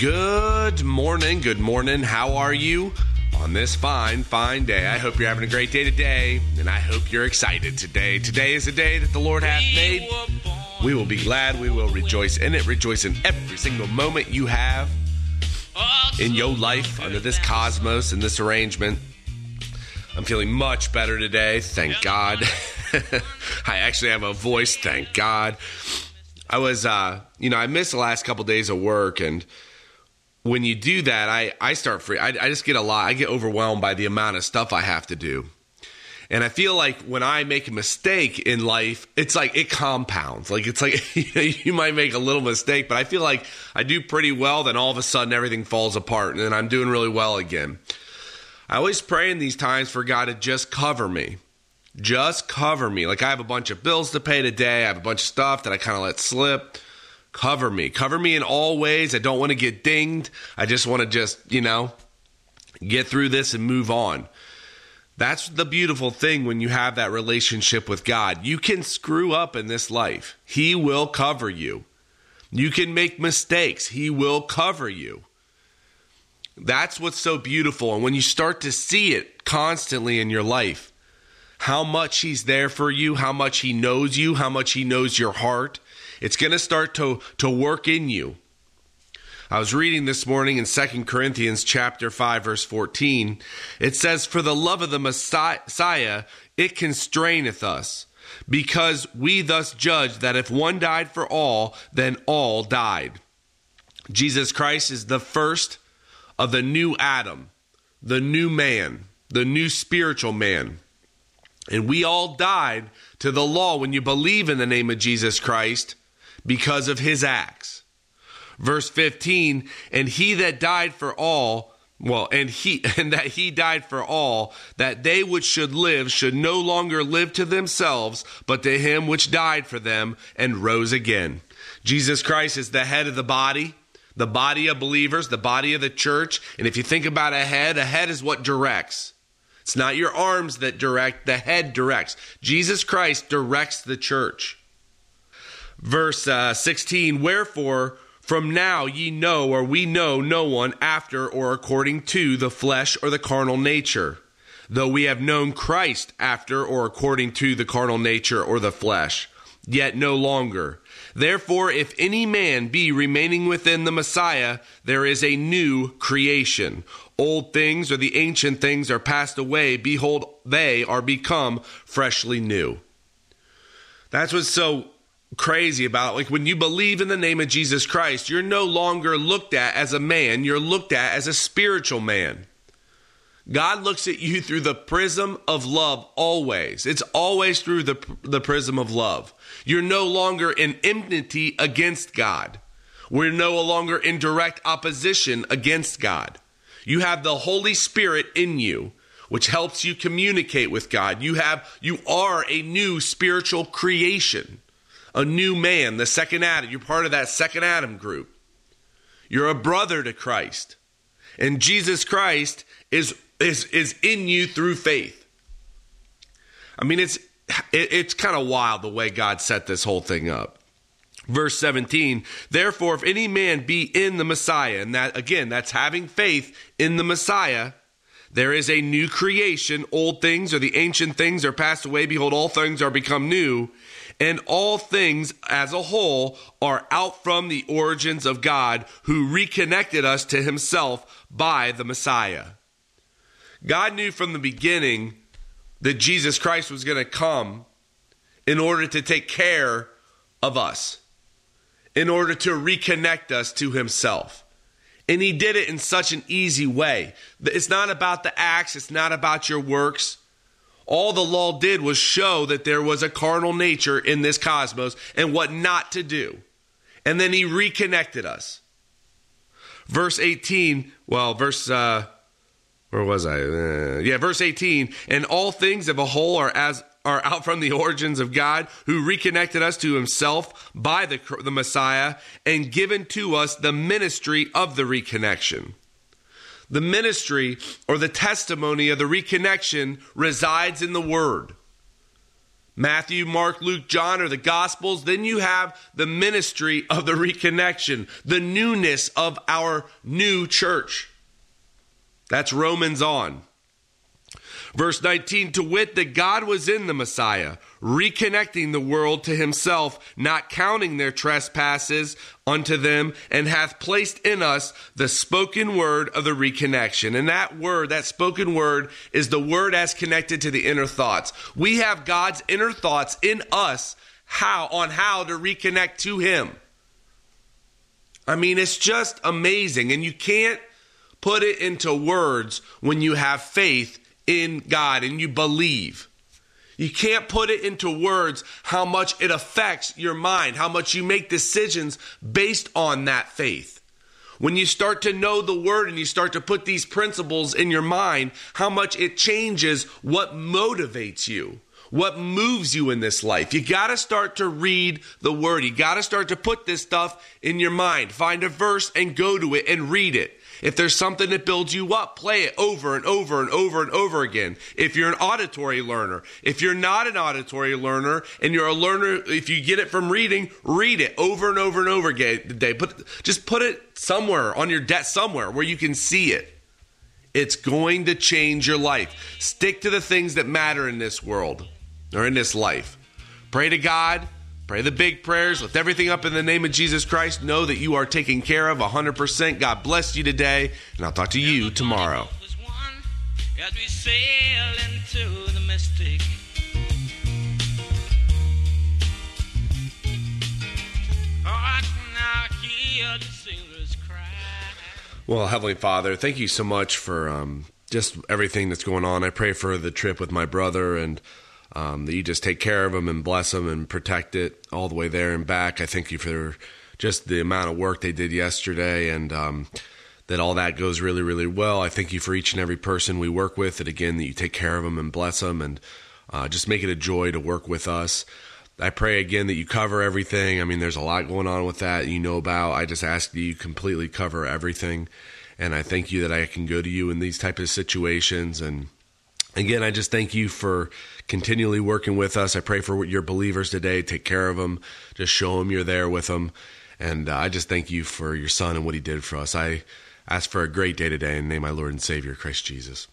Good morning, good morning. How are you on this fine, fine day? I hope you're having a great day today, and I hope you're excited today. Today is a day that the Lord hath made. We will be glad, we will rejoice in it, rejoice in every single moment you have in your life under this cosmos and this arrangement. I'm feeling much better today, thank God. I actually have a voice, thank God. I was, uh, you know, I missed the last couple days of work, and when you do that, I, I start free. I, I just get a lot. I get overwhelmed by the amount of stuff I have to do. And I feel like when I make a mistake in life, it's like it compounds. Like it's like you might make a little mistake, but I feel like I do pretty well. Then all of a sudden everything falls apart and then I'm doing really well again. I always pray in these times for God to just cover me. Just cover me. Like I have a bunch of bills to pay today. I have a bunch of stuff that I kind of let slip cover me. Cover me in all ways. I don't want to get dinged. I just want to just, you know, get through this and move on. That's the beautiful thing when you have that relationship with God. You can screw up in this life, He will cover you. You can make mistakes, He will cover you. That's what's so beautiful. And when you start to see it constantly in your life, how much He's there for you, how much He knows you, how much He knows your heart, it's going to start to, to work in you. I was reading this morning in 2 Corinthians chapter 5 verse 14. It says for the love of the Messiah it constraineth us because we thus judge that if one died for all then all died. Jesus Christ is the first of the new Adam, the new man, the new spiritual man. And we all died to the law when you believe in the name of Jesus Christ because of his acts. Verse 15, and he that died for all, well, and he and that he died for all, that they which should live should no longer live to themselves, but to him which died for them and rose again. Jesus Christ is the head of the body, the body of believers, the body of the church. And if you think about a head, a head is what directs. It's not your arms that direct, the head directs. Jesus Christ directs the church verse uh, 16 Wherefore, from now ye know, or we know no one after or according to the flesh or the carnal nature, though we have known Christ after or according to the carnal nature or the flesh, yet no longer. Therefore, if any man be remaining within the Messiah, there is a new creation. Old things or the ancient things are passed away. Behold, they are become freshly new. That's what's so crazy about like when you believe in the name of Jesus Christ, you're no longer looked at as a man, you're looked at as a spiritual man. God looks at you through the prism of love always. It's always through the, the prism of love. You're no longer in enmity against God. We're no longer in direct opposition against God. You have the Holy Spirit in you, which helps you communicate with God. You have you are a new spiritual creation a new man, the second Adam. You're part of that second Adam group. You're a brother to Christ. And Jesus Christ is is is in you through faith. I mean it's it, it's kind of wild the way God set this whole thing up. Verse 17, therefore if any man be in the Messiah, and that again, that's having faith in the Messiah, there is a new creation. Old things or the ancient things are passed away. Behold, all things are become new and all things as a whole are out from the origins of God who reconnected us to himself by the Messiah. God knew from the beginning that Jesus Christ was going to come in order to take care of us, in order to reconnect us to himself. And he did it in such an easy way. It's not about the acts, it's not about your works. All the law did was show that there was a carnal nature in this cosmos and what not to do. And then he reconnected us. Verse 18, well, verse, uh, where was I? Uh, yeah, verse 18, and all things of a whole are as are out from the origins of God, who reconnected us to himself by the, the Messiah and given to us the ministry of the reconnection. The ministry or the testimony of the reconnection resides in the Word. Matthew, Mark, Luke, John are the Gospels. Then you have the ministry of the reconnection, the newness of our new church. That's Romans on. Verse 19, to wit, that God was in the Messiah, reconnecting the world to himself, not counting their trespasses unto them, and hath placed in us the spoken word of the reconnection. And that word, that spoken word, is the word as connected to the inner thoughts. We have God's inner thoughts in us how on how to reconnect to him. I mean, it's just amazing. And you can't put it into words when you have faith in God and you believe. You can't put it into words how much it affects your mind, how much you make decisions based on that faith. When you start to know the word and you start to put these principles in your mind, how much it changes what motivates you, what moves you in this life. You got to start to read the word. You got to start to put this stuff in your mind. Find a verse and go to it and read it. If there's something that builds you up, play it over and over and over and over again. If you're an auditory learner, if you're not an auditory learner and you're a learner, if you get it from reading, read it over and over and over again today. Put just put it somewhere on your desk somewhere where you can see it. It's going to change your life. Stick to the things that matter in this world or in this life. Pray to God Pray the big prayers. Lift everything up in the name of Jesus Christ. Know that you are taken care of 100%. God bless you today, and I'll talk to you tomorrow. As we sail into the mystic. Well, Heavenly Father, thank you so much for um, just everything that's going on. I pray for the trip with my brother and um, that you just take care of them and bless them and protect it all the way there and back. I thank you for just the amount of work they did yesterday and um, that all that goes really, really well. I thank you for each and every person we work with. That again, that you take care of them and bless them and uh, just make it a joy to work with us. I pray again that you cover everything. I mean, there's a lot going on with that you know about. I just ask that you completely cover everything. And I thank you that I can go to you in these type of situations. And again, I just thank you for continually working with us. I pray for your believers today. Take care of them. Just show them you're there with them. And uh, I just thank you for your son and what he did for us. I ask for a great day today in the name of my Lord and Savior, Christ Jesus.